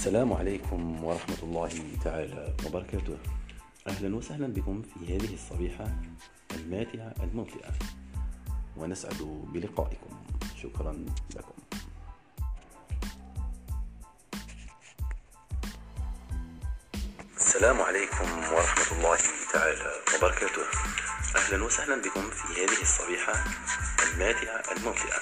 السلام عليكم ورحمة الله تعالى وبركاته. أهلا وسهلا بكم في هذه الصبيحة الماتعة الممتعة. ونسعد بلقائكم. شكرا لكم. السلام عليكم ورحمة الله تعالى وبركاته. أهلا وسهلا بكم في هذه الصبيحة الماتعة الممتعة.